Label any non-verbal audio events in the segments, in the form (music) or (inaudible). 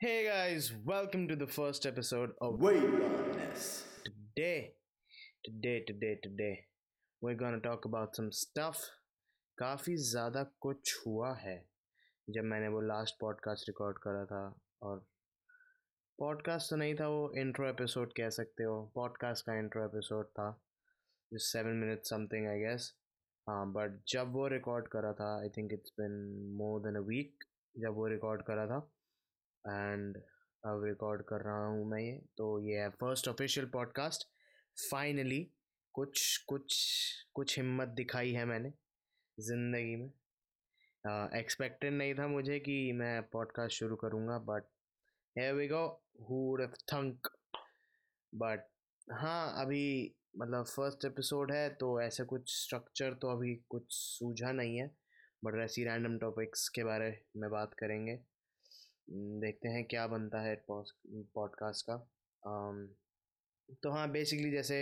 Hey guys, welcome to the first episode of Weightlessness. today. Today, today, today, we're gonna talk about some stuff. काफ़ी ज़्यादा कुछ हुआ है जब मैंने वो लास्ट पॉडकास्ट रिकॉर्ड करा था और पॉडकास्ट तो नहीं था वो इंट्रो एपिसोड कह सकते हो पॉडकास्ट का इंट्रो एपिसोड था seven minute something I guess हाँ बट जब वो रिकॉर्ड करा था I think it's been more than a week जब वो रिकॉर्ड करा था एंड अब रिकॉर्ड कर रहा हूँ मैं ये। तो ये है फ़र्स्ट ऑफिशियल पॉडकास्ट। फाइनली कुछ कुछ कुछ हिम्मत दिखाई है मैंने ज़िंदगी में। एक्सपेक्टेड नहीं था मुझे कि मैं पॉडकास्ट शुरू करूँगा बट है वी गो हुड थंक बट हाँ अभी मतलब फ़र्स्ट एपिसोड है तो ऐसा कुछ स्ट्रक्चर तो अभी कुछ सूझा नहीं है बट ऐसी रैंडम टॉपिक्स के बारे में बात करेंगे। देखते हैं क्या बनता है पॉडकास्ट का। तो हाँ बेसिकली जैसे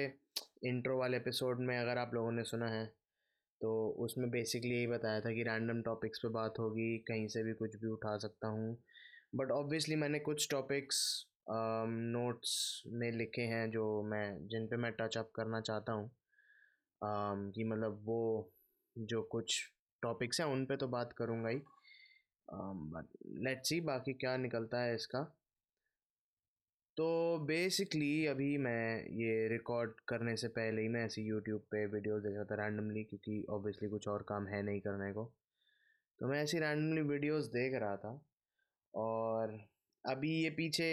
इंट्रो वाले एपिसोड में अगर आप लोगों ने सुना है तो उसमें बेसिकली यही बताया था कि रैंडम टॉपिक्स पे बात होगी, कहीं से भी कुछ भी उठा सकता हूँ। बट ऑब्वियसली मैंने कुछ टॉपिक्स नोट्स में लिखे हैं जो मैं, जिन पे मैं टच अप करना चाहता हूँ। कि मतलब वो, जो कुछ टॉपिक्स हैं, उन पे तो बात करूँगा ही। बट लेट सी बाकी क्या निकलता है इसका। तो बेसिकली अभी मैं ये रिकॉर्ड करने से पहले ही मैं ऐसे यूट्यूब पे वीडियोस देख रहा था रैंडमली क्योंकि ऑब्वियसली कुछ और काम है नहीं करने को। तो मैं ऐसी रैंडमली वीडियोस देख रहा था, और अभी ये पीछे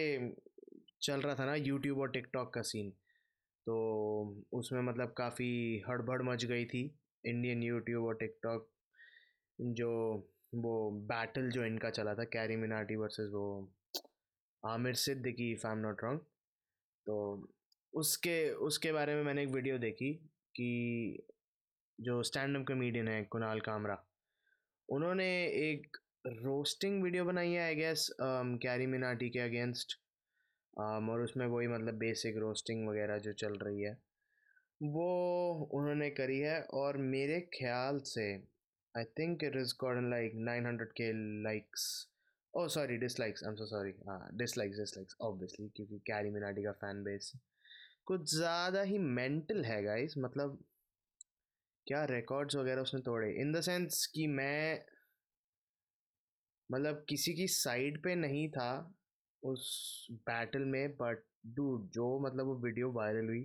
चल रहा था ना यूट्यूब और टिकटॉक का सीन तो उसमें मतलब काफ़ी हड़बड़ मच गई थी। इंडियन यूट्यूब और टिकटॉक जो वो बैटल जो इनका चला था कैरी मिनाटी वर्सेस वो Aamir Siddiqui if I am not wrong तो उसके उसके बारे में मैंने एक वीडियो देखी कि जो स्टैंड अप कॉमेडियन है कुणाल कामरा उन्होंने एक रोस्टिंग वीडियो बनाई है आई गेस कैरी मिनाटी के अगेंस्ट um, और उसमें वही मतलब बेसिक रोस्टिंग वगैरह जो चल रही है वो उन्होंने करी है। और मेरे ख्याल से I think it has gotten like 900k likes. Oh, sorry, dislikes. I'm so sorry. Uh, dislikes, dislikes. Obviously, क्योंकि कैरी मिनाटी का फ़ैन बेस कुछ ज़्यादा ही मेंटल है गाइस मतलब क्या रिकॉर्ड्स वगैरह उसने तोड़े इन द सेंस कि मैं मतलब किसी की साइड पे नहीं था उस बैटल में बट डू जो मतलब वो वीडियो वायरल हुई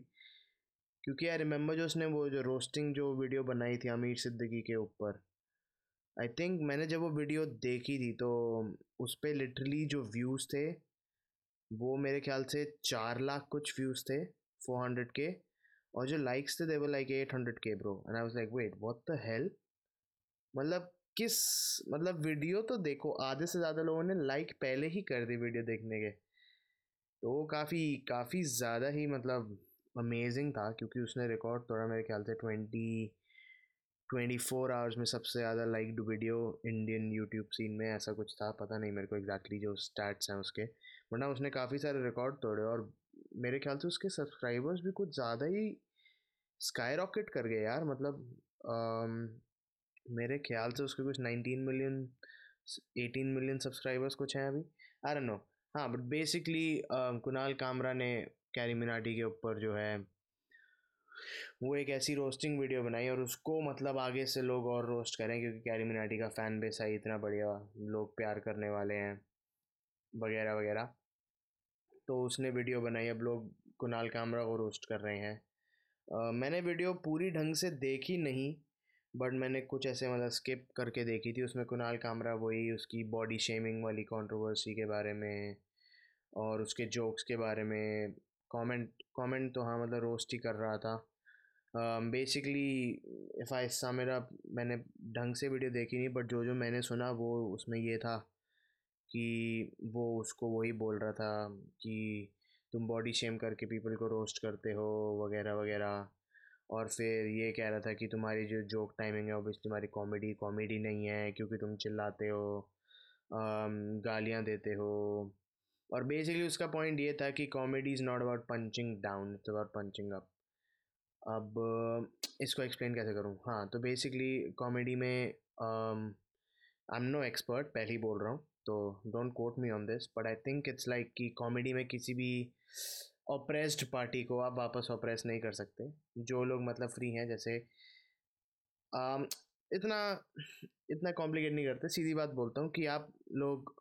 क्योंकि आई रिमेंबर जो उसने वो जो रोस्टिंग जो वीडियो बनाई थी अमीर सिद्दीकी के ऊपर आई थिंक मैंने जब वो वीडियो देखी थी तो उस पर लिटरली जो व्यूज़ थे, वो मेरे ख्याल से चार लाख कुछ व्यूज़ थे फोर हंड्रेड के और जो लाइक्स थे they were like eight hundred K bro and I was like wait what the hell मतलब किस मतलब वीडियो तो देखो, आधे से ज़्यादा लोगों ने लाइक पहले ही कर दी वीडियो देखने के। तो वो काफ़ी काफ़ी ज़्यादा ही मतलब अमेजिंग था, क्योंकि उसने रिकॉर्ड तोड़ा मेरे ख्याल से ट्वेंटी ट्वेंटी फोर आवर्स में सबसे ज़्यादा liked video Indian YouTube scene में ऐसा कुछ था पता नहीं मेरे को एग्जैक्टली exactly जो स्टैट्स हैं उसके वरना उसने काफ़ी सारे रिकॉर्ड तोड़े और मेरे ख्याल से उसके सब्सक्राइबर्स भी कुछ ज़्यादा ही स्काई रॉकेट कर गए यार मतलब आम, मेरे ख्याल से उसके कुछ nineteen million eighteen million subscribers कुछ हैं अभी। आई नो हाँ बट बेसिकली कुणाल कामरा ने कैरी मिनाटी के ऊपर जो है वो एक ऐसी रोस्टिंग वीडियो बनाई और उसको मतलब आगे से लोग और रोस्ट करें क्योंकि कैरी मिनाटी का फ़ैन बेस है इतना बढ़िया लोग प्यार करने वाले हैं वगैरह वगैरह। तो उसने वीडियो बनाई अब लोग कुणाल कामरा को रोस्ट कर रहे हैं। आ, मैंने वीडियो पूरी ढंग से देखी नहीं बट मैंने कुछ ऐसे मतलब स्किप करके देखी थी। उसमें कुणाल कामरा वही उसकी बॉडी शेमिंग वाली कंट्रोवर्सी के बारे में और उसके जोक्स के बारे में। कमेंट कमेंट तो हाँ मतलब रोस्ट ही कर रहा था। बेसिकली इफ़ आई मेरा मैंने ढंग से वीडियो देखी नहीं बट जो जो मैंने सुना, वो उसमें ये था कि वो उसको वही बोल रहा था कि तुम बॉडी शेम करके पीपल को रोस्ट करते हो, वगैरह वगैरह। और फिर ये कह रहा था कि तुम्हारी जो जोक टाइमिंग है ऑब्वियसली तुम्हारी कॉमेडी कॉमेडी नहीं है, क्योंकि तुम चिल्लाते हो गालियाँ देते हो। और बेसिकली उसका पॉइंट ये था कि comedy is not about punching down it's about punching up अब इसको एक्सप्लेन कैसे करूँ? हाँ तो बेसिकली कॉमेडी में आई एम नो एक्सपर्ट पहले ही बोल रहा हूँ तो don't quote me on this but I think it's like कि कॉमेडी में किसी भी ऑप्रेस्ड पार्टी को आप वापस ऑप्रेस नहीं कर सकते। जो लोग मतलब फ्री हैं जैसे um, इतना इतना कॉम्प्लिकेट नहीं करते सीधी बात बोलता हूँ कि आप लोग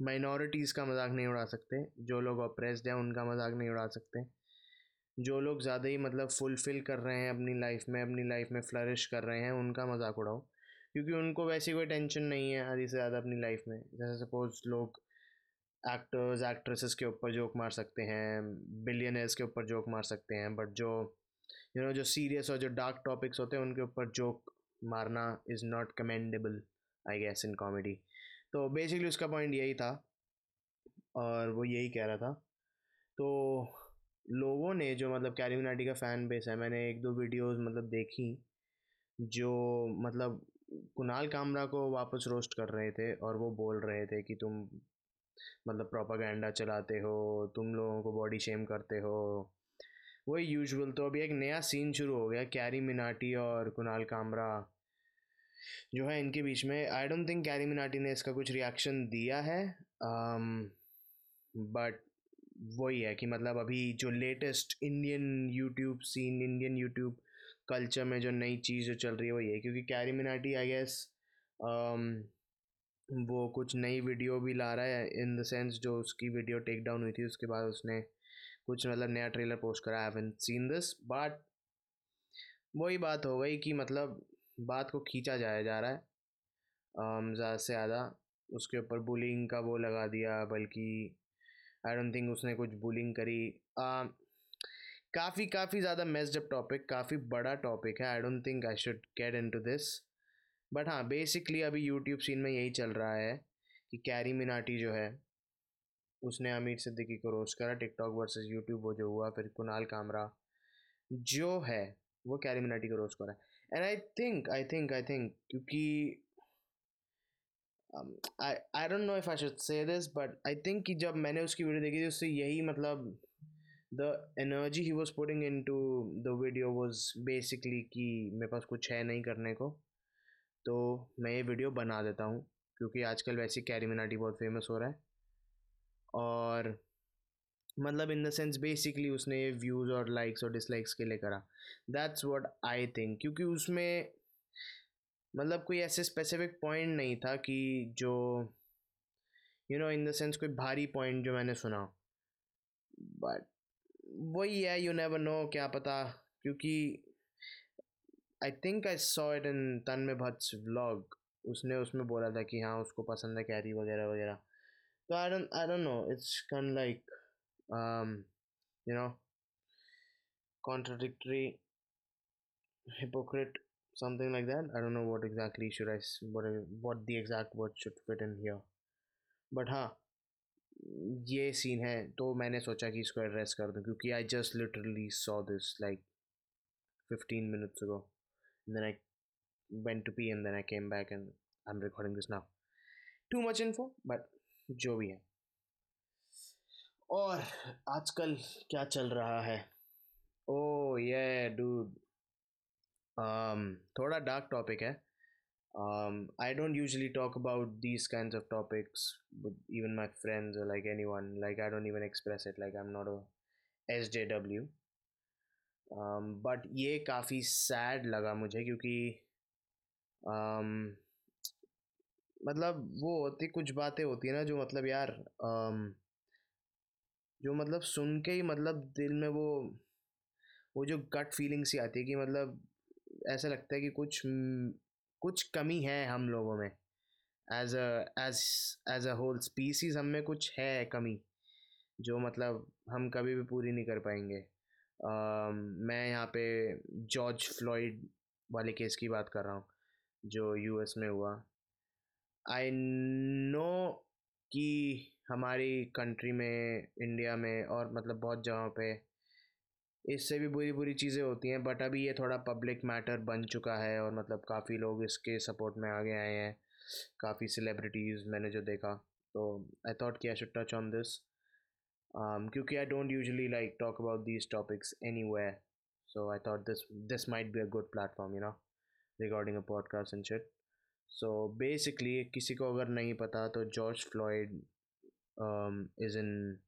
माइनॉरिटीज़ का मज़ाक नहीं उड़ा सकते जो लोग ऑप्रेस्ड हैं उनका मज़ाक नहीं उड़ा सकते। जो लोग ज़्यादा ही मतलब फुलफ़िल कर रहे हैं अपनी लाइफ में अपनी लाइफ में फ्लरिश कर रहे हैं उनका मज़ाक उड़ाओ। क्योंकि उनको वैसी कोई टेंशन नहीं है आधी से ज़्यादा अपनी लाइफ में। जैसे सपोज़ लोग एक्टर्स एक्ट्रेसेस के ऊपर जोक मार सकते हैं बिलियनर्स के ऊपर जोक मार सकते हैं बट जो यू you नो know, जो सीरियस और जो डार्क टॉपिक्स होते हैं उनके ऊपर जोक मारना is not commendable I guess in comedy तो बेसिकली उसका पॉइंट यही था और वो यही कह रहा था। तो लोगों ने जो मतलब कैरी मिनाटी का फ़ैन बेस है मैंने एक दो वीडियोस मतलब देखी जो मतलब कुणाल कामरा को वापस रोस्ट कर रहे थे और वो बोल रहे थे कि तुम मतलब प्रोपागेंडा चलाते हो तुम लोगों को बॉडी शेम करते हो। वही यूजुअल तो अभी एक नया सीन शुरू हो गया कैरी मिनाटी और कुणाल कामरा जो है इनके बीच में। I don't think Carry Minati ने इसका कुछ रिएक्शन दिया है बट um, वही है कि मतलब अभी जो latest Indian YouTube scene Indian YouTube culture में जो नई चीज़ जो चल रही है वही है। क्योंकि कैरी मिनाटी आई गेस वो कुछ नई वीडियो भी ला रहा है इन द सेंस जो उसकी वीडियो टेक डाउन हुई थी, उसके बाद उसने कुछ मतलब नया ट्रेलर पोस्ट करा। हैवन सीन दिस बट वही बात हो गई कि मतलब बात को खींचा जाया जा रहा है ज़्यादा से ज़्यादा। उसके ऊपर बुलिंग का वो लगा दिया, बल्कि आई डोंट थिंक उसने कुछ बुलिंग करी। काफ़ी काफ़ी ज़्यादा मेस्ड अप टॉपिक काफ़ी बड़ा टॉपिक है। I don't think I should get into this but हाँ बेसिकली अभी यूट्यूब सीन में यही चल रहा है कि कैरी मिनाटी जो है, उसने अमीर सिद्दीकी को रोस्ट करा। टिकटॉक वर्सेस यूट्यूब वो जो हुआ, फिर कुणाल कामरा जो है, वो कैरी मिनाटी को रोस्ट करा। And I think I think I think क्योंकि I don't know if I should say this but I think कि जब मैंने उसकी वीडियो देखी थी, उससे यही मतलब the energy he was putting into the video was basically कि मेरे पास कुछ है नहीं करने को तो मैं ये वीडियो बना देता हूँ, क्योंकि आजकल वैसे कैरी मिनाटी बहुत फ़ेमस हो रहा है। और मतलब इन द सेंस बेसिकली उसने व्यूज़ और लाइक्स और डिसलाइक्स के लिए करा। दैट्स व्हाट आई थिंक क्योंकि उसमें मतलब कोई ऐसे स्पेसिफिक पॉइंट नहीं था कि जो you know in the sense कोई भारी पॉइंट जो मैंने सुना बट वही है यू नेवर नो क्या पता? क्योंकि I think I saw it in Tanmay Bhat's vlog उसने उसमें बोला था कि हाँ उसको पसंद है कैरी वगैरह वगैरह। तो I don't I don't know it's कन like you know contradictory, hypocrite something like that. I don't know what exactly should i what what the exact word should fit in here. But ha ये scene है तो मैंने सोचा कि इसको address कर दूँ, क्योंकि I just literally saw this like fifteen minutes ago then I went to pee and then I came back and I am recording this now too much info but जो भी है. और आजकल क्या चल रहा है? ओ ये डूड थोड़ा डार्क टॉपिक है um, I don't usually talk about these kinds of topics with even my friends or like anyone. Like I don't even express it. Like I'm not a SJW. But um, ये काफ़ी sad लगा मुझे क्योंकि um, मतलब वो होती कुछ बातें होती है ना जो मतलब यार um, जो मतलब सुन के ही मतलब दिल में वो वो जो गट फीलिंग सी आती है कि मतलब ऐसा लगता है कि कुछ कुछ कमी है हम लोगों में। As as as a whole species हम में कुछ है कमी जो मतलब हम कभी भी पूरी नहीं कर पाएँगे। uh, मैं यहाँ पे जॉर्ज फ्लॉइड वाले केस की बात कर रहा हूँ जो यूएस में हुआ। आई नो कि हमारी कंट्री में इंडिया में और मतलब बहुत जगहों पे इससे भी बुरी बुरी चीज़ें होती हैं बट अभी ये थोड़ा पब्लिक मैटर बन चुका है और मतलब काफ़ी लोग इसके सपोर्ट में आगे आए हैं। काफ़ी सेलिब्रिटीज़ मैंने जो देखा। तो आई थॉट कि I should touch on this क्योंकि I don't usually like talk about these topics any so I thought this this might be a good platform you know recording a podcast and shit so basically किसी को अगर नहीं पता तो George Floyd is in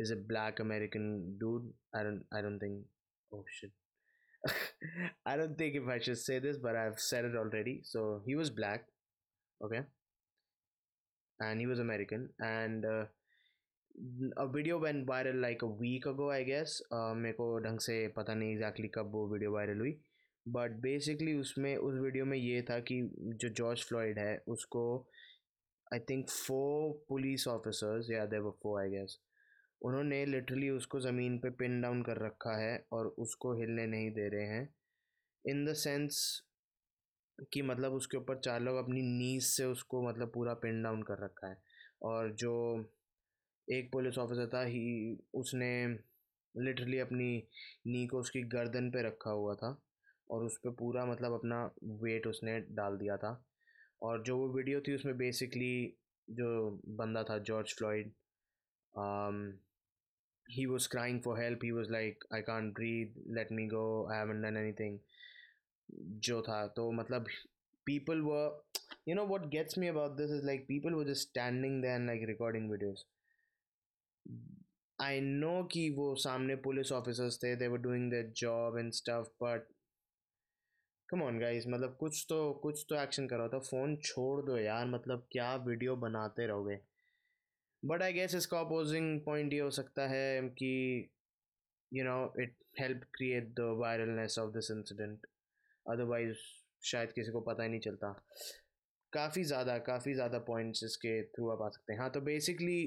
Is a black American dude I don't I don't think oh shit (laughs) I don't think if I should say this, but I've said it already. So he was black, okay, and he was American, and uh, a video went viral like a week ago, I guess. Uh, मेरे को ढंग से पता नहीं exactly कब वो video viral हुई but basically उसमें उस वीडियो में ये था कि जो जॉर्ज फ्लॉयड है उसको I think four police officers या देवर फोर आई गेस उन्होंने लिटरली उसको ज़मीन पे पिन डाउन कर रखा है और उसको हिलने नहीं दे रहे हैं। इन द सेंस कि मतलब उसके ऊपर चार लोग अपनी नीज से उसको मतलब पूरा पिन डाउन कर रखा है। और जो एक पुलिस ऑफिसर था, ही उसने लिटरली अपनी नी को उसकी गर्दन पे रखा हुआ था और उस पर पूरा मतलब अपना वेट उसने डाल दिया था। और जो वो वीडियो थी, उसमें बेसिकली जो बंदा था George Floyd he was crying for help he was like I can't breathe let me go I haven't done anything जो था तो मतलब पीपल व you know what gets me about this is like people वो just standing then like recording videos I know कि वो सामने police officers थे they were doing the job and stuff but come on guys मतलब कुछ तो कुछ तो एक्शन करो तो फ़ोन छोड़ दो यार मतलब क्या वीडियो बनाते रहोगे बट आई गेस इसका अपोजिंग पॉइंट ये हो सकता है कि you know it help create the viralness of this incident otherwise शायद किसी को पता ही नहीं चलता। काफ़ी ज़्यादा काफ़ी ज़्यादा पॉइंट्स इसके थ्रू आप आ सकते हैं। हाँ तो बेसिकली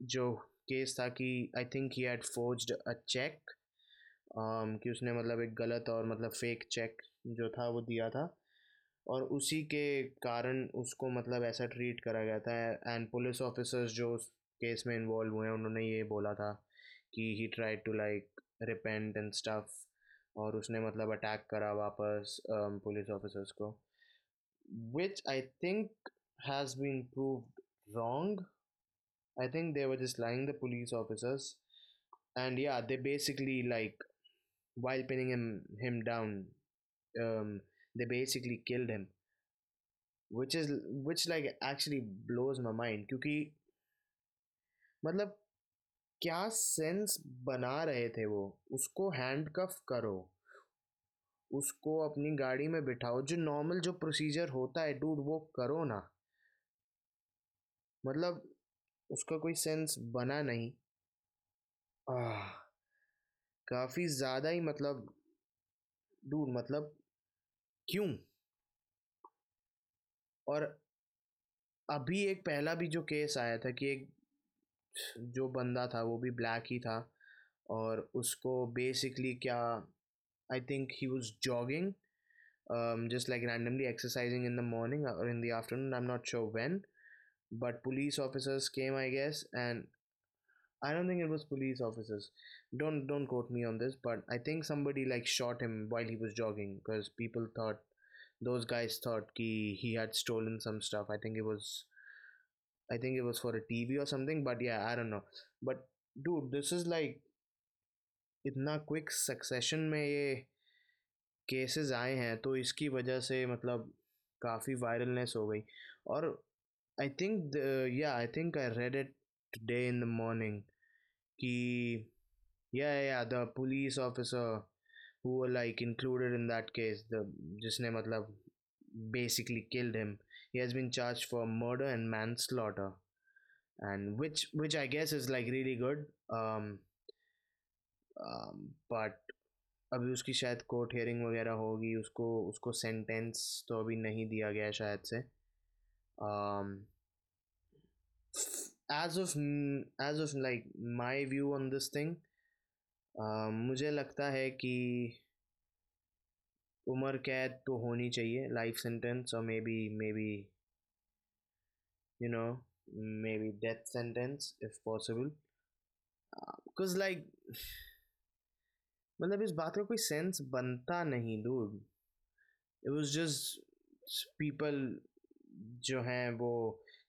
जो केस था कि I think he had forged a cheque कि उसने मतलब एक गलत और मतलब फेक चेक जो था वो दिया था। और उसी के कारण उसको मतलब ऐसा ट्रीट करा गया था। एंड पुलिस ऑफिसर्स जो उस केस में इन्वॉल्व हुए हैं उन्होंने ये बोला था कि he try to like repent and stuff और उसने मतलब अटैक करा वापस पुलिस ऑफिसर्स को। Which I think has been proved wrong I think they were just lying the police officers and या they basically like while pinning him him um, they basically killed him. Which is, which, like, actually blows my mind, क्योंकि मतलब क्या sense बना रहे थे वो? उसको hand कफ करो। उसको अपनी गाड़ी में बिठाओ। जो नॉर्मल जो प्रोसीजर होता है डूड वो करो ना। मतलब उसका कोई सेंस बना नहीं। काफ़ी ज़्यादा ही मतलब डूड मतलब क्यों? और अभी एक पहला भी जो केस आया था कि एक जो बंदा था, वो भी ब्लैक ही था और उसको बेसिकली क्या I think he was jogging just like randomly exercising in the morning और in the afternoon I am not sure when but police officers came I guess and i don't think it was police officers don't don't quote me on this but i think somebody like shot him while he was jogging because people thought those guys thought he, he had stolen some stuff i think it was i think it was for a tv or something but yeah i don't know but dude this is like इतना quick succession में ये cases आए हैं तो इसकी वजह से मतलब काफ़ी वायरलनेस हो गई और आई थिंक या I think I read it today in the morning कि या या the police officer who were like included in that case the जिसने मतलब basically killed him he has been charged for murder and manslaughter and which which I guess is like really good um, um but अभी उसकी शायद court hearing वगैरह होगी उसको उसको sentence तो अभी नहीं दिया गया शायद से as of as of like my view on this thing मुझे लगता है कि उम्र कैद तो होनी चाहिए लाइफ सेंटेंस और maybe maybe you know maybe death sentence if possible because like मतलब इस बात का कोई सेंस बनता नहीं दूर। इट वॉज़ जस्ट पीपल जो हैं वो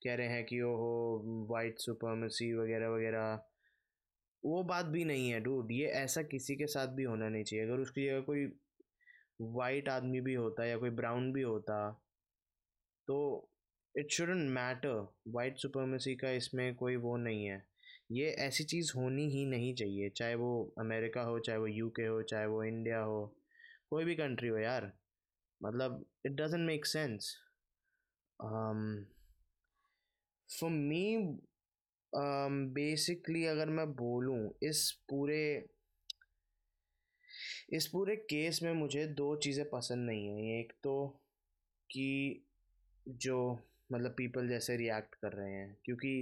कह रहे हैं कि ओ हो वाइट सुपरमेसी वगैरह वगैरह। वो बात भी नहीं है डूड ये ऐसा किसी के साथ भी होना नहीं चाहिए। अगर उसकी जगह कोई वाइट आदमी भी होता या कोई ब्राउन भी होता तो it shouldn't matter white supremacy का इसमें कोई वो नहीं है। ये ऐसी चीज़ होनी ही नहीं चाहिए, चाहे वो अमेरिका हो, चाहे वो यूके हो, चाहे वो इंडिया हो, कोई भी कंट्री हो यार। मतलब it doesn't make sense for me basically अगर मैं बोलूँ, इस पूरे इस पूरे केस में मुझे दो चीज़ें पसंद नहीं है। एक तो कि जो मतलब पीपल जैसे रिएक्ट कर रहे हैं, क्योंकि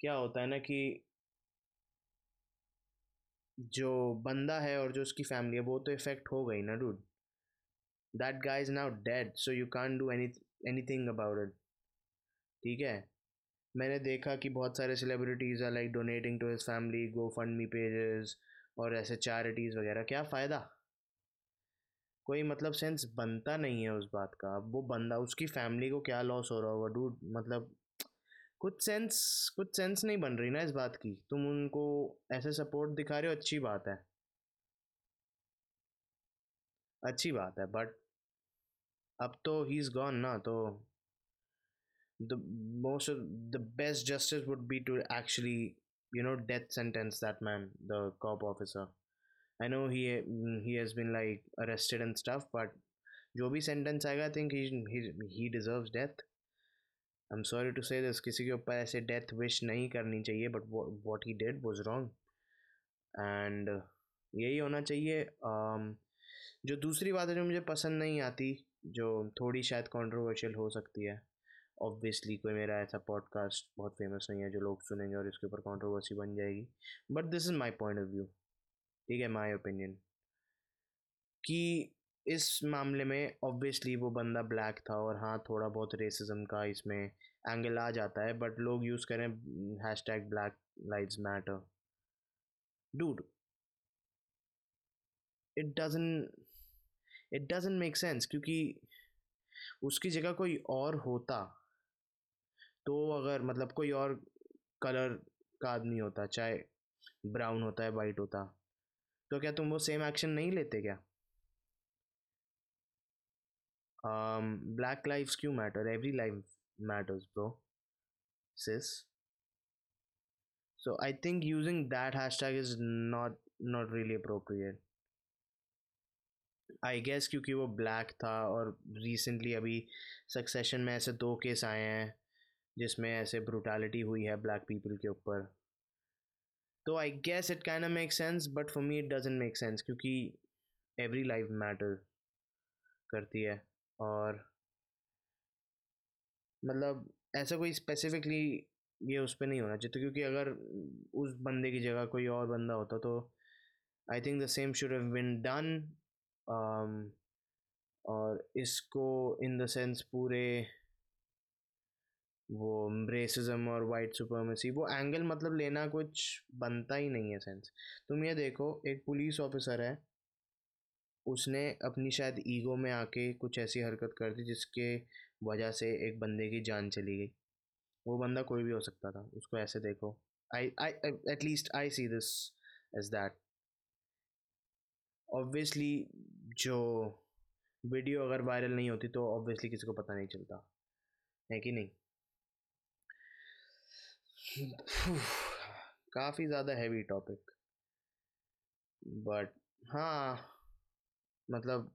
क्या होता है ना कि जो बंदा है और जो उसकी फैमिली है, वो तो इफ़ेक्ट हो गई ना dude that guy is now dead so you can't do any anything about it ठीक है? मैंने देखा कि बहुत सारे celebrities are like donating to his family GoFundMe pages और ऐसे चैरिटीज़ वगैरह। क्या फ़ायदा? कोई मतलब सेंस बनता नहीं है उस बात का। वो बंदा, उसकी फैमिली को क्या लॉस हो रहा होगा डूड मतलब कुछ सेंस कुछ सेंस नहीं बन रही ना इस बात की। तुम उनको ऐसे सपोर्ट दिखा रहे हो, अच्छी बात है। अच्छी बात है बट अब तो ही इज़ गॉन ना तो the most the best justice would be to actually you know death sentence that man the cop officer I know he he has been like arrested and stuff but जो भी sentence आएगा I think he deserves death I am sorry to say this किसी के ऊपर ऐसे death wish नहीं करनी चाहिए but what he did was wrong and यही होना चाहिए um, जो दूसरी बात है जो मुझे पसंद नहीं आती जो थोड़ी शायद कंट्रोवर्शियल हो सकती है ऑब्वियसली कोई मेरा ऐसा पॉडकास्ट बहुत फ़ेमस नहीं है जो लोग सुनेंगे और इसके ऊपर कंट्रोवर्सी बन जाएगी। But this is my point of view ठीक है माई ओपिनियन कि इस मामले में ऑब्वियसली वो बंदा ब्लैक था और हाँ थोड़ा बहुत रेसिज्म का इसमें एंगल आ जाता है बट लोग यूज़ करें hashtag black lives matter dude it doesn't it doesn't make sense क्योंकि उसकी जगह कोई और होता तो अगर मतलब कोई और कलर का आदमी होता, चाहे ब्राउन होता है वाइट होता तो क्या तुम वो सेम एक्शन नहीं लेते क्या? ब्लैक लाइफ lives क्यों matter? Every life matters, bro. Sis. So, i think using that hashtag is not not really appropriate. I guess क्योंकि वो ब्लैक था और रिसेंटली अभी सक्सेशन में ऐसे दो केस आए हैं। जिसमें ऐसे ब्रूटैलिटी हुई है ब्लैक पीपल के ऊपर। तो I guess it can make sense but for me it doesn't make sense क्योंकि एवरी लाइफ मैटर करती है। और मतलब ऐसा कोई स्पेसिफिकली ये उस पर नहीं होना चाहिए क्योंकि अगर उस बंदे की जगह कोई और बंदा होता तो I think the same should have been done और इसको इन द सेंस पूरे वो रेसिज्म और वाइट सुपरमेसी वो एंगल मतलब लेना कुछ बनता ही नहीं है सेंस तुम ये देखो, एक पुलिस ऑफिसर है, उसने अपनी शायद ईगो में आके कुछ ऐसी हरकत कर दी जिसके वजह से एक बंदे की जान चली गई। वो बंदा कोई भी हो सकता था, उसको ऐसे देखो। I I at least I see this as that obviously जो वीडियो अगर वायरल नहीं होती तो ऑब्वियसली किसी को पता नहीं चलता। है कि नहीं? काफ़ी ज़्यादा हैवी टॉपिक बट हाँ मतलब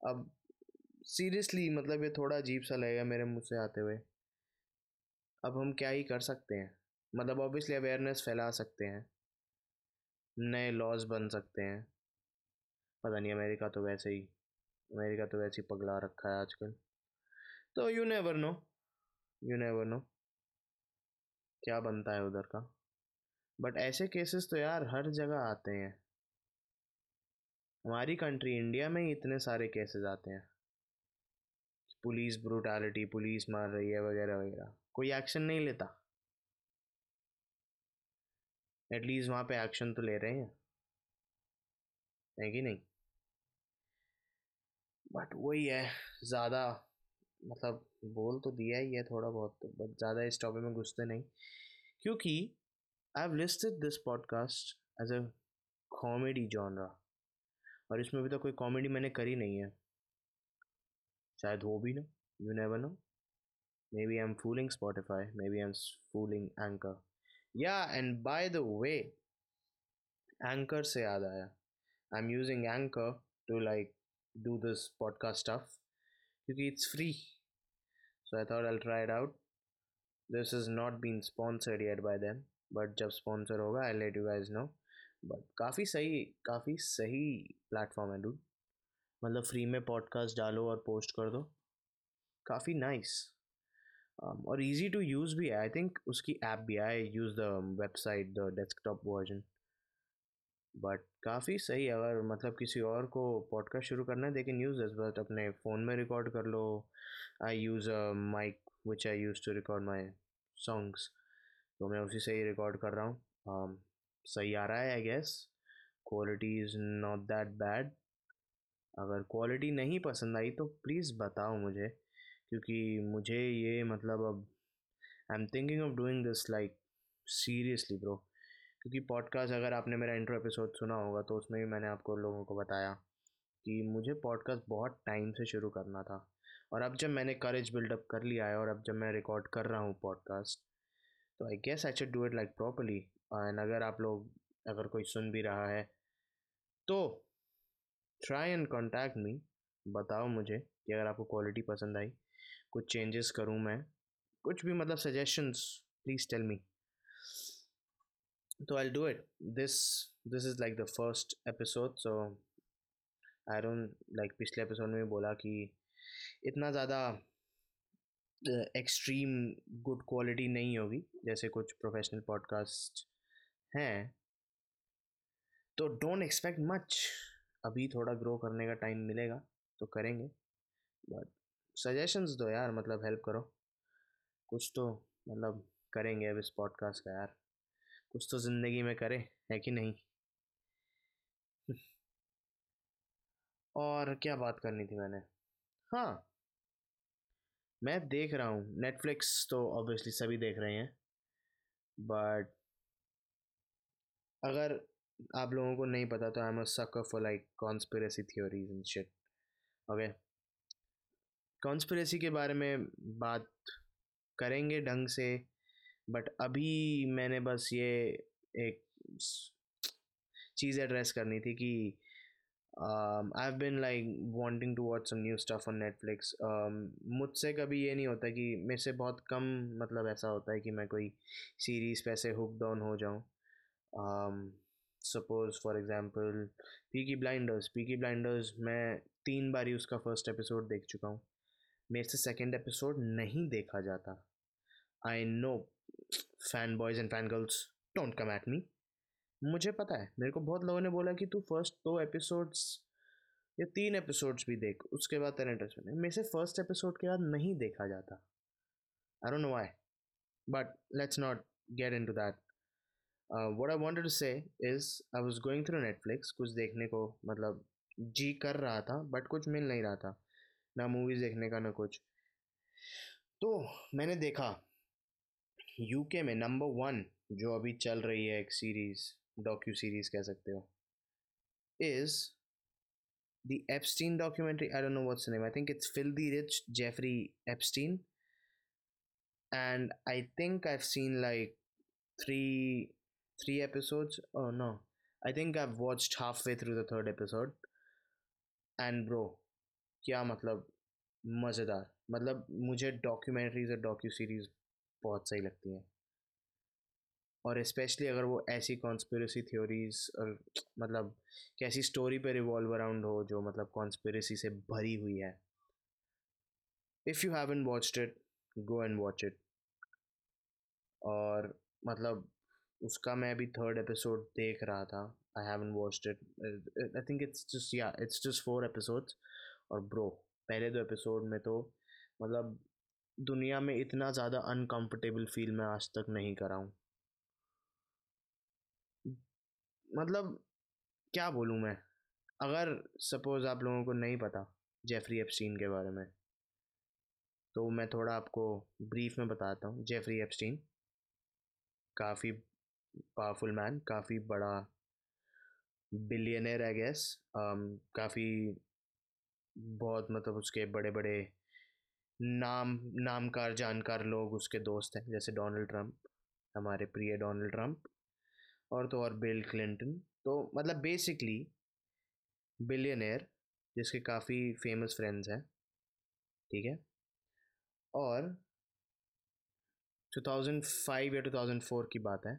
अब सीरियसली मतलब ये थोड़ा अजीब सा लगेगा मेरे मुँह से आते हुए। अब हम क्या ही कर सकते हैं? मतलब ऑब्वियसली अवेयरनेस फैला सकते हैं। नए लॉज बन सकते हैं। पता नहीं, अमेरिका तो वैसे ही, अमेरिका तो वैसे ही पगला रखा है आजकल। तो you never know you never know क्या बनता है उधर का? बट ऐसे केसेस तो यार हर जगह आते हैं। हमारी कंट्री इंडिया में ही इतने सारे केसेस आते हैं। पुलिस ब्रूटैलिटी पुलिस मार रही है, वगैरह वगैरह। कोई एक्शन नहीं लेता। एटलीस्ट वहाँ पे एक्शन तो ले रहे हैं। है कि नहीं? बट वही है, ज़्यादा मतलब बोल तो दिया ही है थोड़ा बहुत बट ज़्यादा इस टॉपिक में घुसते नहीं। क्योंकि I have listed this podcast as a comedy genre और इसमें भी तो कोई कॉमेडी मैंने करी नहीं है। शायद हो भी ना you never know maybe I am fooling Spotify maybe I am fooling Anchor या and by the way Anchor से याद आया। I am using Anchor to like do this podcast of क्योंकि it's free So I thought I'll try it out. This has not been sponsored yet by them, but जब sponsor होगा I'll let you guys know. But काफ़ी सही काफ़ी सही platform है dude मतलब free में पॉडकास्ट डालो और पोस्ट कर दो। काफ़ी नाइस um, और इजी टू यूज़ भी है. आई थिंक उसकी ऐप भी है. I use the website the desktop version but काफ़ी सही है अगर मतलब किसी और को पॉडकास्ट शुरू करना है they can use this but अपने फ़ोन में रिकॉर्ड कर लो। I use a mic which I use to record my songs तो मैं उसी से ही रिकॉर्ड कर रहा हूँ। Um, सही आ रहा है I guess quality is not that bad अगर क्वालिटी नहीं पसंद आई तो प्लीज़ बताओ मुझे। क्योंकि मुझे ये मतलब अब I am thinking of doing this like seriously bro क्योंकि पॉडकास्ट अगर आपने मेरा इंट्रो एपिसोड सुना होगा तो उसमें भी मैंने आपको लोगों को बताया कि मुझे पॉडकास्ट बहुत टाइम से शुरू करना था। और अब जब मैंने करेज बिल्डअप कर लिया है और अब जब मैं रिकॉर्ड कर रहा हूँ पॉडकास्ट तो I guess I should do it like properly and अगर आप लोग, अगर कोई सुन भी रहा है तो ट्राई एंड कॉन्टैक्ट मी बताओ मुझे कि अगर आपको क्वालिटी पसंद आई, कुछ चेंजेस करूँ मैं, कुछ भी मतलब सजेशंस प्लीज़ टेल मी तो I do it this this is like the first episode so I don't like पिछले एपिसोड में बोला कि इतना ज़्यादा एक्सट्रीम गुड क्वालिटी नहीं होगी, जैसे कुछ प्रोफेशनल पॉडकास्ट हैं। तो डोंट एक्सपेक्ट मच अभी थोड़ा ग्रो करने का टाइम मिलेगा तो करेंगे। बट सजेशंस दो यार मतलब हेल्प करो। कुछ तो मतलब करेंगे अब इस पॉडकास्ट का यार। कुछ तो ज़िंदगी में करें, है कि नहीं? (laughs) और क्या बात करनी थी मैंने? हाँ। मैं देख रहा हूँ नेटफ्लिक्स तो ऑब्वियसली सभी देख रहे हैं। बट अगर आप लोगों को नहीं पता तो I am a sucker for like conspiracy theories and shit okay conspiracy के बारे में बात करेंगे ढंग से। बट अभी मैंने बस ये एक चीज़ एड्रेस करनी थी कि I have been like wanting to watch some new stuff on Netflix मुझसे कभी ये नहीं होता कि मेरे से बहुत कम मतलब ऐसा होता है कि मैं कोई सीरीज़ पे हुक डाउन हो जाऊँ। Suppose for example Peaky Blinders Peaky Blinders मैं तीन बार उसका फ़र्स्ट एपिसोड देख चुका हूँ। मेरे से सेकेंड एपिसोड नहीं देखा जाता। I know fan boys and fan girls don't come at me मुझे पता है, मेरे को बहुत लोगों ने बोला कि तू फ़र्स्ट दो एपिसोड्स या तीन एपिसोड्स भी देख, उसके बाद तेरा इंटरेस्ट बने। मेरे से फ़र्स्ट एपिसोड के बाद नहीं देखा जाता। I don't know why but let's not get into that what I wanted to say is I was going through Netflix कुछ देखने को मतलब जी कर रहा था बट कुछ मिल नहीं रहा था। ना मूवीज़ देखने का, ना कुछ। तो मैंने देखा। यूके में नंबर वन जो अभी चल रही है एक सीरीज़ डॉक्यू सीरीज़ कह सकते हो is the Epstein documentary I don't know what's name I think it's filthy rich Jeffrey Epstein and I think I've seen like three three episodes. Oh no, I think I've watched halfway through the third episode. And bro, क्या मतलब मज़ेदार मतलब मुझे documentaries और docu series बहुत सही लगती हैं। और स्पेशली अगर वो ऐसी कॉन्स्पिरसी थ्योरीज और मतलब कैसी स्टोरी पे रिवॉल्व अराउंड हो जो मतलब कॉन्स्पिरसी से भरी हुई है। If you haven't watched it go and watch it और मतलब उसका मैं अभी थर्ड एपिसोड देख रहा था। I haven't watched it I think it's just या इट्स जस्ट फोर एपिसोड्स और ब्रो पहले दो एपिसोड में तो मतलब दुनिया में इतना ज़्यादा अनकंफर्टेबल फील मैं आज तक नहीं करा हूँ। मतलब क्या बोलूँ मैं? अगर सपोज़ आप लोगों को नहीं पता जेफरी एप्स्टीन के बारे में तो मैं थोड़ा आपको ब्रीफ में बताता हूँ। जेफरी एप्स्टीन काफ़ी पावरफुल मैन काफ़ी बड़ा बिलियनर आई गेस काफ़ी बहुत मतलब उसके बड़े बड़े नाम, नामकार जानकार लोग उसके दोस्त हैं, जैसे डोनाल्ड ट्रंप, हमारे प्रिय डोनाल्ड ट्रंप, और तो और बिल क्लिंटन। तो मतलब बेसिकली बिलियनर जिसके काफ़ी फ़ेमस फ्रेंड्स हैं, ठीक है? और 2005 या 2004 की बात है,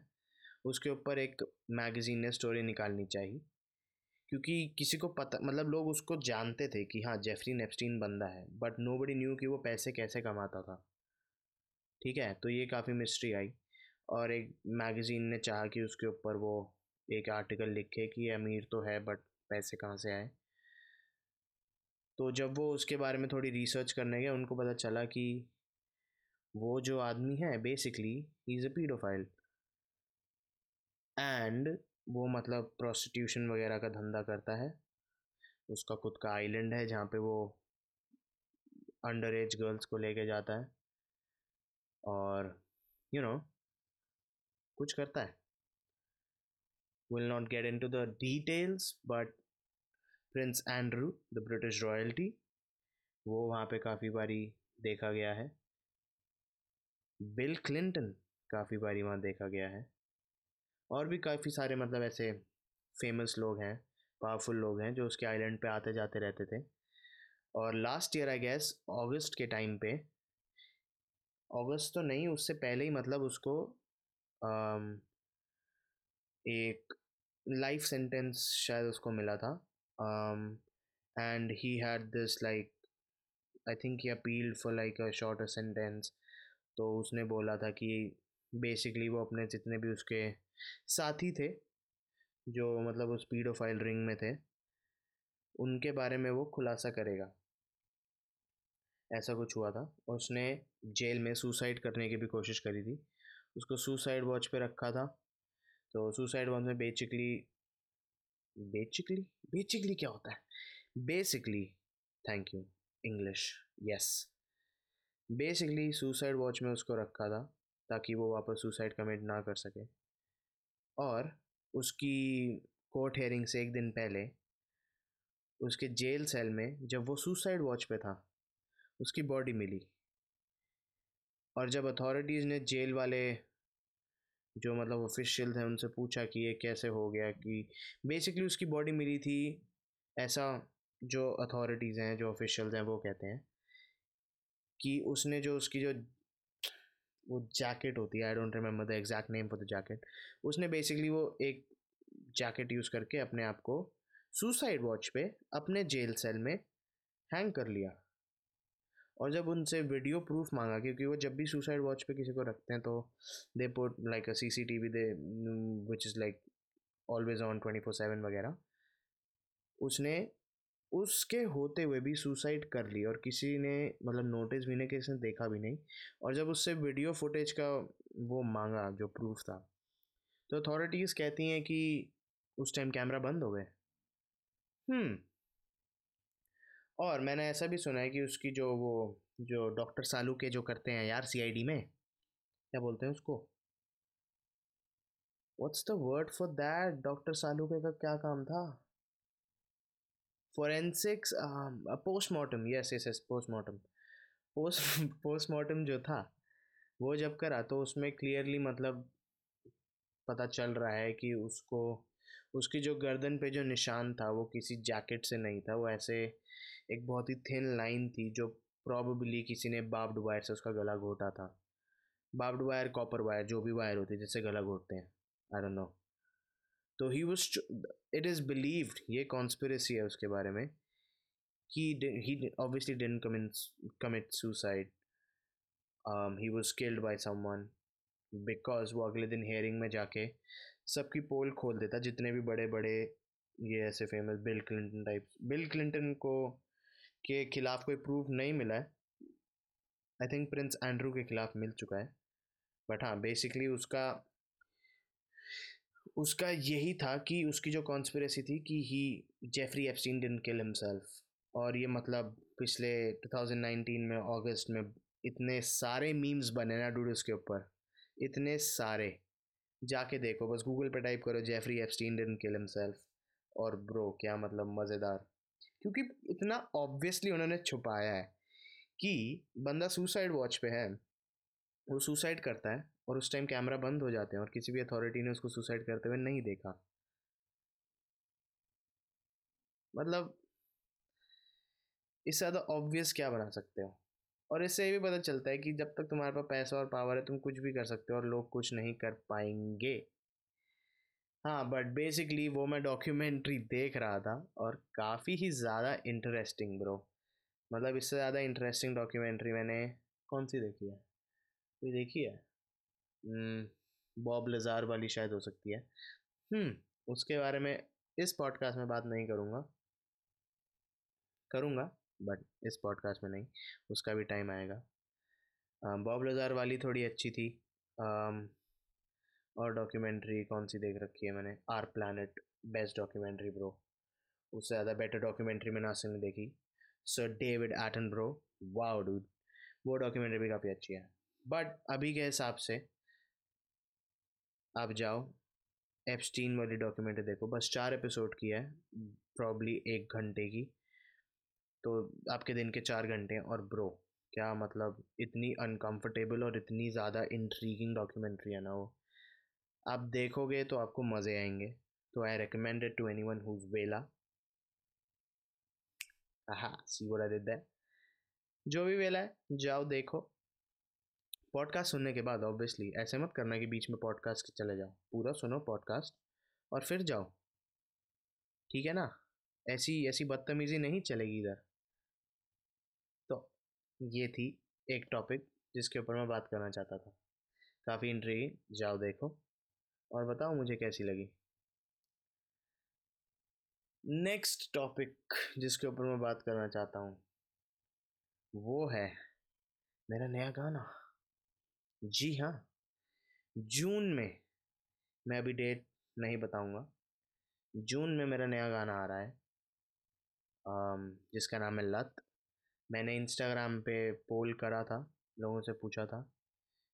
उसके ऊपर एक मैगज़ीन ने स्टोरी निकालनी चाहिए। क्योंकि किसी को पता मतलब लोग उसको जानते थे कि हाँ जेफरी नेपस्टीन बंदा है बट नो बडी न्यू कि वो पैसे कैसे कमाता था। ठीक है तो ये काफ़ी मिस्ट्री आई और एक मैगज़ीन ने चाहा कि उसके ऊपर वो एक आर्टिकल लिखे कि अमीर तो है बट पैसे कहाँ से आए। तो जब वो उसके बारे में थोड़ी रिसर्च करने गए, उनको पता चला कि वो जो आदमी है basically is a paedophile and वो मतलब प्रोस्टिट्यूशन वगैरह का धंधा करता है। उसका खुद का आइलैंड है जहाँ पे वो अंडर एज गर्ल्स को लेके जाता है। और यू you नो know, कुछ करता है। Will not get into the details but Prince Andrew the British royalty वो वहाँ पे काफ़ी बारी देखा गया है। बिल क्लिंटन काफ़ी बारी वहाँ देखा गया है। और भी काफ़ी सारे मतलब ऐसे फ़ेमस लोग हैं पावरफुल लोग हैं जो उसके आइलैंड पे आते जाते रहते थे। और last year I guess August के टाइम पे अगस्त तो नहीं उससे पहले ही मतलब उसको um, एक लाइफ सेंटेंस शायद उसको मिला था। And he had this like I think he appeal for like a shorter sentence तो उसने बोला था कि बेसिकली वो अपने जितने भी उसके साथी थे, जो मतलब उस पीडो फ़ाइल रिंग में थे, उनके बारे में वो खुलासा करेगा। ऐसा कुछ हुआ था। और उसने जेल में सुसाइड करने की भी कोशिश करी थी। उसको सुसाइड वॉच पे रखा था। तो सुसाइड वॉच में बेसिकली बेसिकली बेसिकली क्या होता है? Basically thank you English yes basically suicide watch में उसको रखा था। ताकि वो वापस सुसाइड कमिट ना कर सके। और उसकी कोर्ट हेयरिंग से एक दिन पहले, उसके जेल सेल में जब वो सुसाइड वॉच पे था, उसकी बॉडी मिली। और जब अथॉरिटीज़ ने जेल वाले जो मतलब ऑफिशियल थे उनसे पूछा कि ये कैसे हो गया कि बेसिकली उसकी बॉडी मिली थी, ऐसा जो अथॉरिटीज़ हैं, जो ऑफिशियल्स हैं, वो कहते हैं कि उसने जो उसकी जो वो जैकेट होती है I don't remember the exact name for the jacket उसने बेसिकली वो एक जैकेट यूज़ करके अपने आप को सुसाइड वॉच पे अपने जेल सेल में हैंग कर लिया। और जब उनसे वीडियो प्रूफ मांगा, क्योंकि वो जब भी सुसाइड वॉच पे किसी को रखते हैं तो they put like a C C T V they which is like always on twenty four seven वगैरह, उसने उसके होते हुए भी सुसाइड कर ली और किसी ने मतलब नोटिस भी नहीं, किसी ने देखा भी नहीं। और जब उससे वीडियो फुटेज का वो मांगा, जो प्रूफ था तो अथॉरिटीज़ कहती हैं कि उस टाइम कैमरा बंद हो गए। हम्म। और मैंने ऐसा भी सुना है कि उसकी जो वो, जो डॉक्टर सालू के जो करते हैं यार सीआईडी में, क्या बोलते हैं उसको? What's the word for that doctor सालू के का क्या काम था? Forensics postmortem yes yes yes postmortem. Post, (laughs) postmortem जो था, वो जब करा तो उसमें क्लियरली मतलब पता चल रहा है कि उसको, उसकी जो गर्दन पे जो निशान था, वो किसी जैकेट से नहीं था, वो ऐसे एक बहुत ही थिन लाइन थी जो प्रॉबली किसी ने बाब्ड वायर से उसका गला घोटा था। बाब्ड वायर कॉपर वायर जो भी वायर होती है, जिससे गला घोटते हैं। आई डोंट नो तो he was it is believed ये कॉन्स्परेसी है उसके बारे में, कि he obviously didn't commit suicide he was killed by someone because वो अगले दिन हेयरिंग में जाके सबकी पोल खोल देता, जितने भी बड़े बड़े ये ऐसे famous Bill Clinton type Bill Clinton को, के खिलाफ कोई प्रूफ नहीं मिला है। आई थिंक प्रिंस एंड्रू के खिलाफ मिल चुका है। बट हाँ बेसिकली उसका उसका यही था कि उसकी जो कॉन्स्परेसी थी कि he Jeffrey Epstein didn't kill himself और ये मतलब पिछले 2019 में अगस्त में इतने सारे मीम्स बने ना डूड उसके ऊपर। इतने सारे। जाके देखो, बस गूगल पे टाइप करो Jeffrey Epstein didn't kill himself और ब्रो क्या मतलब मज़ेदार। क्योंकि इतना ऑब्वियसली उन्होंने छुपाया है कि बंदा सुसाइड वॉच पे है। वो सुसाइड करता है और उस टाइम कैमरा बंद हो जाते हैं और किसी भी अथॉरिटी ने उसको सुसाइड करते हुए नहीं देखा। मतलब इससे ज़्यादा ऑब्वियस क्या बना सकते हो? और इससे ये भी पता चलता है कि जब तक तुम्हारे पास पैसा और पावर है, तुम कुछ भी कर सकते हो और लोग कुछ नहीं कर पाएँगे। हाँ बट बेसिकली वो मैं डॉक्यूमेंट्री देख रहा था और काफ़ी ही ज़्यादा इंटरेस्टिंग ब्रो मतलब इससे ज़्यादा इंटरेस्टिंग डॉक्यूमेंट्री मैंने कौन सी देखी है? कोई देखी है? बॉब hmm, लजार वाली शायद हो सकती है। हम्म उसके बारे में इस पॉडकास्ट में बात नहीं करूँगा। करूँगा बट इस पॉडकास्ट में नहीं उसका भी टाइम आएगा। बॉब लजार वाली थोड़ी अच्छी थी। और डॉक्यूमेंट्री कौन सी देख रखी है मैंने? Our Planet best documentary bro. उससे ज़्यादा बेटर डॉक्यूमेंट्री मैंने आज देखी। Sir David Attenborough bro. Wow dude. वो डॉक्यूमेंट्री भी काफ़ी अच्छी है। बट अभी के हिसाब से, आप जाओ एप्स्टीन वाली डॉक्यूमेंट्री देखो। बस चार एपिसोड की है प्रॉब्ली एक घंटे की। तो आपके दिन के चार घंटे और ब्रो क्या मतलब इतनी अनकंफर्टेबल और इतनी ज़्यादा इंट्रीगिंग डॉक्यूमेंट्री है ना वो। आप देखोगे तो आपको मज़े आएँगे। तो I recommend it to anyone who's वेला हाँ सी वो डिड जो भी वेला है, जाओ देखो। पॉडकास्ट सुनने के बाद ऑब्वियसली ऐसे मत करना कि बीच में पॉडकास्ट चले जाओ। पूरा सुनो पॉडकास्ट और फिर जाओ। ठीक है ना? ऐसी ऐसी बदतमीजी नहीं चलेगी इधर। तो ये थी एक टॉपिक जिसके ऊपर मैं बात करना चाहता था। काफ़ी इंट्री जाओ देखो। और बताओ मुझे कैसी लगी। नेक्स्ट टॉपिक जिसके ऊपर मैं बात करना चाहता हूँ, वो है मेरा नया गाना। जी हाँ जून में, मैं अभी डेट नहीं बताऊँगा, जून में मेरा नया गाना आ रहा है जिसका नाम है लत। मैंने इंस्टाग्राम पे पोल करा था, लोगों से पूछा था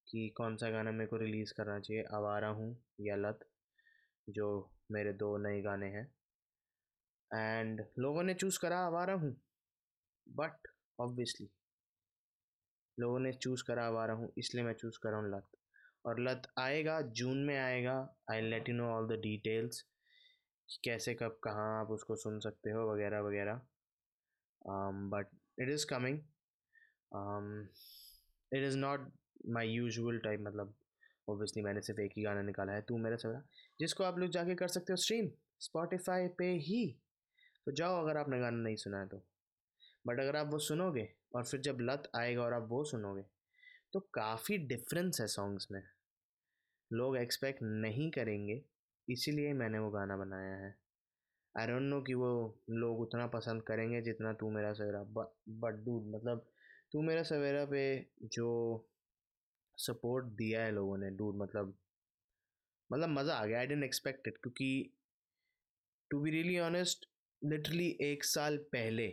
कि कौन सा गाना मेरे को रिलीज़ करना चाहिए, आवारा हूँ या लत, जो मेरे दो नए गाने हैं। एंड लोगों ने चूज़ करा आवारा हूँ, बट ऑब्वियसली लोगों ने चूज़ करा हुआ रहा हूँ, इसलिए मैं चूज़ कर रहा हूँ लत। और लत आएगा, जून में आएगा। I let you know all the details कैसे, कब, कहाँ आप उसको सुन सकते हो, वगैरह वगैरह। But it is coming it is not my usual type मतलब ओबियसली मैंने सिर्फ़ एक ही गाना निकाला है, तू मेरा सवेरा जिसको आप लोग जाके कर सकते हो स्ट्रीम स्पॉटिफाई पे ही। तो जाओ अगर आपने गाना नहीं सुना है तो। बट अगर आप वो सुनोगे और फिर जब लत आएगा और आप वो सुनोगे तो काफ़ी डिफरेंस है सॉन्ग्स में। लोग एक्सपेक्ट नहीं करेंगे, इसीलिए मैंने वो गाना बनाया है। आई डोंट नो कि वो लोग उतना पसंद करेंगे जितना तू मेरा सवेरा बट डूड मतलब तू मेरा सवेरा पे जो सपोर्ट दिया है लोगों ने डूड मतलब मतलब मज़ा आ गया आई डेंट एक्सपेक्ट इट क्योंकि to be really honest literally एक साल पहले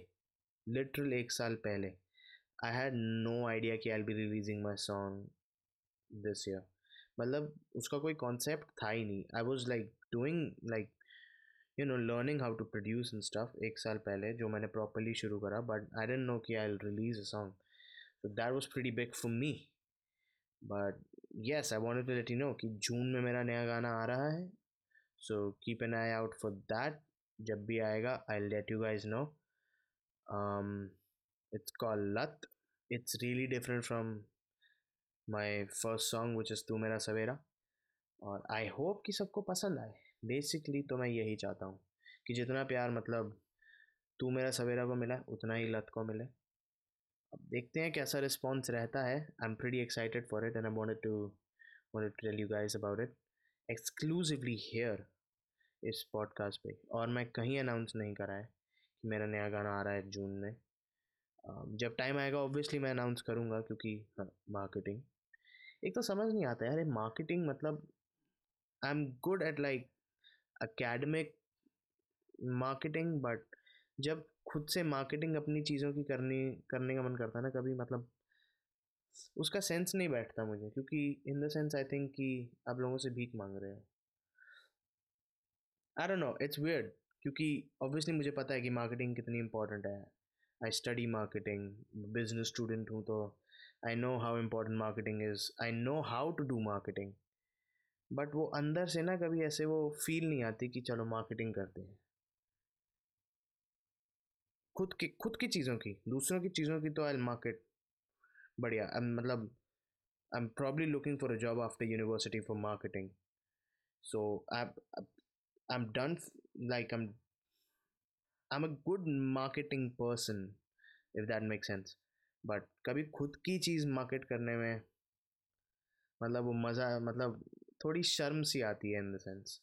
लिटरल एक साल पहले आई हैड नो आइडिया कि I be releasing my song this year मतलब उसका कोई कॉन्सेप्ट था ही नहीं। I was like doing like you know learning how to produce in stuff एक साल पहले जो मैंने प्रॉपरली शुरू करा बट आई डेंट नो कि I release a song so that was pretty big for me but yes I want to let you know कि जून में मेरा नया गाना आ रहा है। So keep an eye out for that जब भी आएगा I let you guys know it's call Lat it's really different from my first song which is Tu Mera Savera और आई होप कि सबको पसंद आए। बेसिकली तो मैं यही चाहता हूँ कि जितना प्यार मतलब तू मेरा सवेरा को मिला, उतना ही लत को मिले। अब देखते हैं कैसा रिस्पॉन्स रहता है। I am pretty excited for it and I wanted to wanted to tell you guys about it exclusively here इस पॉडकास्ट पे। और मैं कहीं अनाउंस नहीं करा है कि मेरा नया गाना आ रहा है जून में। जब टाइम आएगा ऑब्वियसली मैं अनाउंस करूँगा क्योंकि मार्केटिंग हाँ, एक तो समझ नहीं आता यार मार्केटिंग मतलब I am good at like academic marketing but जब खुद से मार्केटिंग अपनी चीज़ों की करनी करने का मन करता है ना कभी मतलब उसका सेंस नहीं बैठता मुझे क्योंकि in the sense I think कि आप लोगों से भीख मांग रहे हो। I don't know it's weird क्योंकि ऑब्वियसली मुझे पता है कि मार्केटिंग कितनी इंपॉर्टेंट है। I study marketing business student हूँ तो I know how important marketing is I know how to do marketing but वो अंदर से ना कभी ऐसे वो फील नहीं आती कि चलो मार्केटिंग करते हैं। खुद की खुद की चीज़ों की, दूसरों की चीज़ों की तो आई मार्केट बढ़िया। मतलब I am probably looking for a job after university for marketing so I I am done like I am I am a good marketing person if that make sense but कभी खुद की चीज़ market करने में मतलब वो मज़ा मतलब थोड़ी शर्म सी आती है इन द सेंस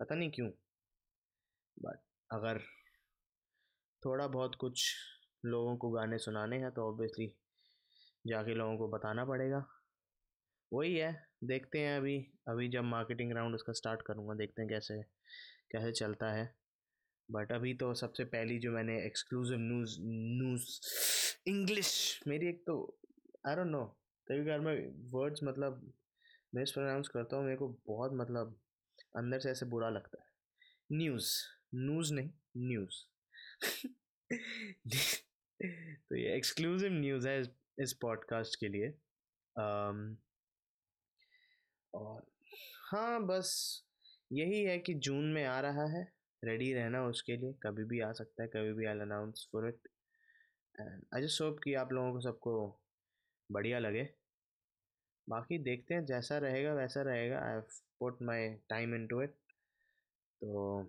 पता नहीं क्यों। बट अगर थोड़ा बहुत कुछ लोगों को गाने सुनाने हैं तो ऑब्वियसली जाके लोगों को बताना पड़ेगा। वही है, देखते हैं अभी अभी जब मार्केटिंग राउंड उसका स्टार्ट करूँगा, देखते हैं कैसे कैसे चलता है। बट अभी तो सबसे पहली जो मैंने एक्सक्लूसिव न्यूज़ न्यूज़ इंग्लिश मेरी एक तो आई डोंट नो कभी बार मैं वर्ड्स मतलब मिस प्रोनाउंस करता हूँ मेरे को बहुत मतलब अंदर से ऐसे बुरा लगता है। न्यूज़ न्यूज़ नहीं न्यूज़ (laughs) तो ये एक्सक्लूसिव न्यूज़ है इस पॉडकास्ट के लिए। Um, और हाँ बस यही है कि जून में आ रहा है। रेडी रहना उसके लिए, कभी भी आ सकता है, कभी भी I announce for it and I just hope कि आप लोगों को सबको बढ़िया लगे। बाकी देखते हैं, जैसा रहेगा, वैसा रहेगा। I put my time into it तो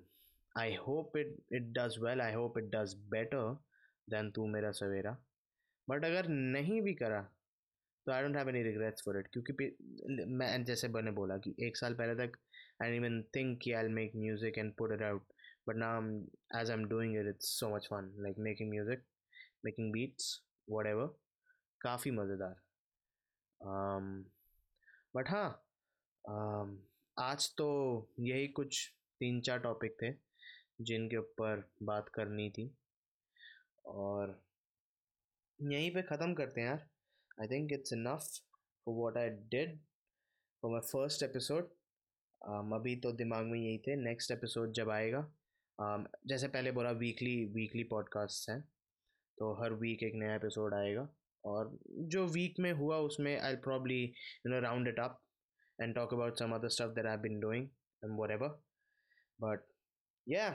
I hope it it does well I hope it does better than Tu Mera Savera. But अगर नहीं भी करा तो I don't have any regrets for it क्योंकि मैं, जैसे मैंने बोला कि एक साल पहले तक आई इवन थिंक कि I make music and put it out now as I am doing it it's so much fun like making music making beats whatever काफ़ी मज़ेदार बट हाँ um, आज तो यही कुछ तीन चार टॉपिक थे जिनके ऊपर बात करनी थी। और यहीं पे ख़त्म करते हैं यार। I think it's enough for what I did for my first episode अभी तो दिमाग में यही थे। नेक्स्ट एपिसोड जब आएगा जैसे पहले बोला वीकली वीकली पॉडकास्ट हैं तो हर वीक एक नया एपिसोड आएगा और जो वीक में हुआ उसमें I probably you know round it up and talk about some other stuff that I been doing and whatever but yeah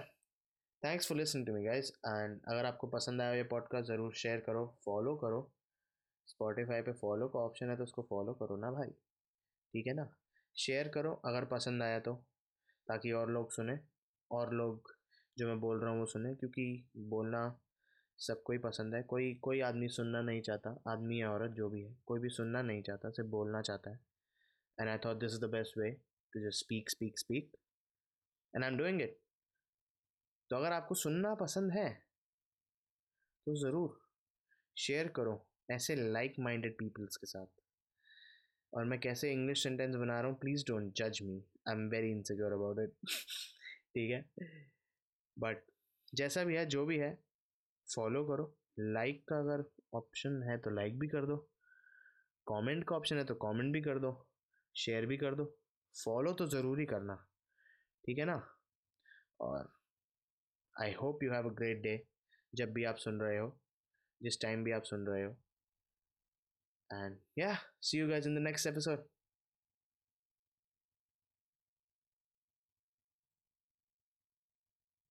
thanks for listen to me guys and अगर आपको पसंद आया ये पॉडकास्ट ज़रूर शेयर करो फॉलो करो। Spotify पे follow का ऑप्शन है तो उसको फॉलो करो ना भाई। ठीक है ना? शेयर करो, अगर पसंद आया तो ताकि और लोग सुने, और लोग जो मैं बोल रहा हूँ वो सुने, क्योंकि बोलना सबको ही पसंद है। कोई कोई आदमी सुनना नहीं चाहता, आदमी या औरत जो भी है, कोई भी सुनना नहीं चाहता, सिर्फ़ बोलना चाहता है। And I thought this is the best way to just speak speak speak and I am doing it तो अगर आपको सुनना पसंद है तो ज़रूर शेयर करो ऐसे लाइक माइंडेड पीपल्स के साथ। और मैं कैसे इंग्लिश सेंटेंस बना रहा हूँ प्लीज़ डोंट जज me I am very insecure about it ठीक है? बट जैसा भी है, जो भी है फॉलो करो। लाइक का अगर ऑप्शन है तो लाइक भी कर दो। कमेंट का ऑप्शन है तो कमेंट भी कर दो। शेयर भी कर दो। फॉलो तो ज़रूरी करना। ठीक है ना? और I hope you have a great day जब भी आप सुन रहे हो, जिस टाइम भी आप सुन रहे हो। And yeah see you guys in the next episode.